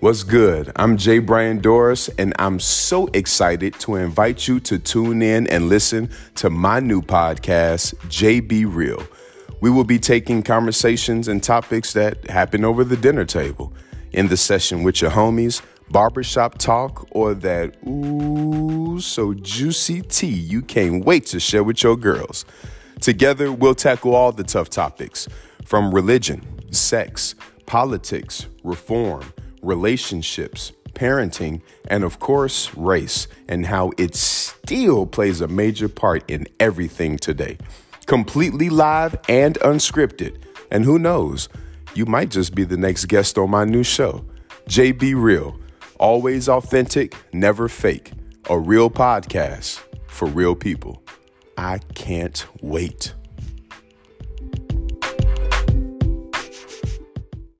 What's good? I'm Jay Brian Doris, and I'm so excited to invite you to tune in and listen to my new podcast, JB Real. We will be taking conversations and topics that happen over the dinner table, in the session with your homies, barbershop talk, or that ooh so juicy tea you can't wait to share with your girls. Together, we'll tackle all the tough topics from religion, sex, politics, reform relationships, parenting, and of course, race, and how it still plays a major part in everything today. Completely live and unscripted. And who knows, you might just be the next guest on my new show, JB Real. Always authentic, never fake. A real podcast for real people. I can't wait.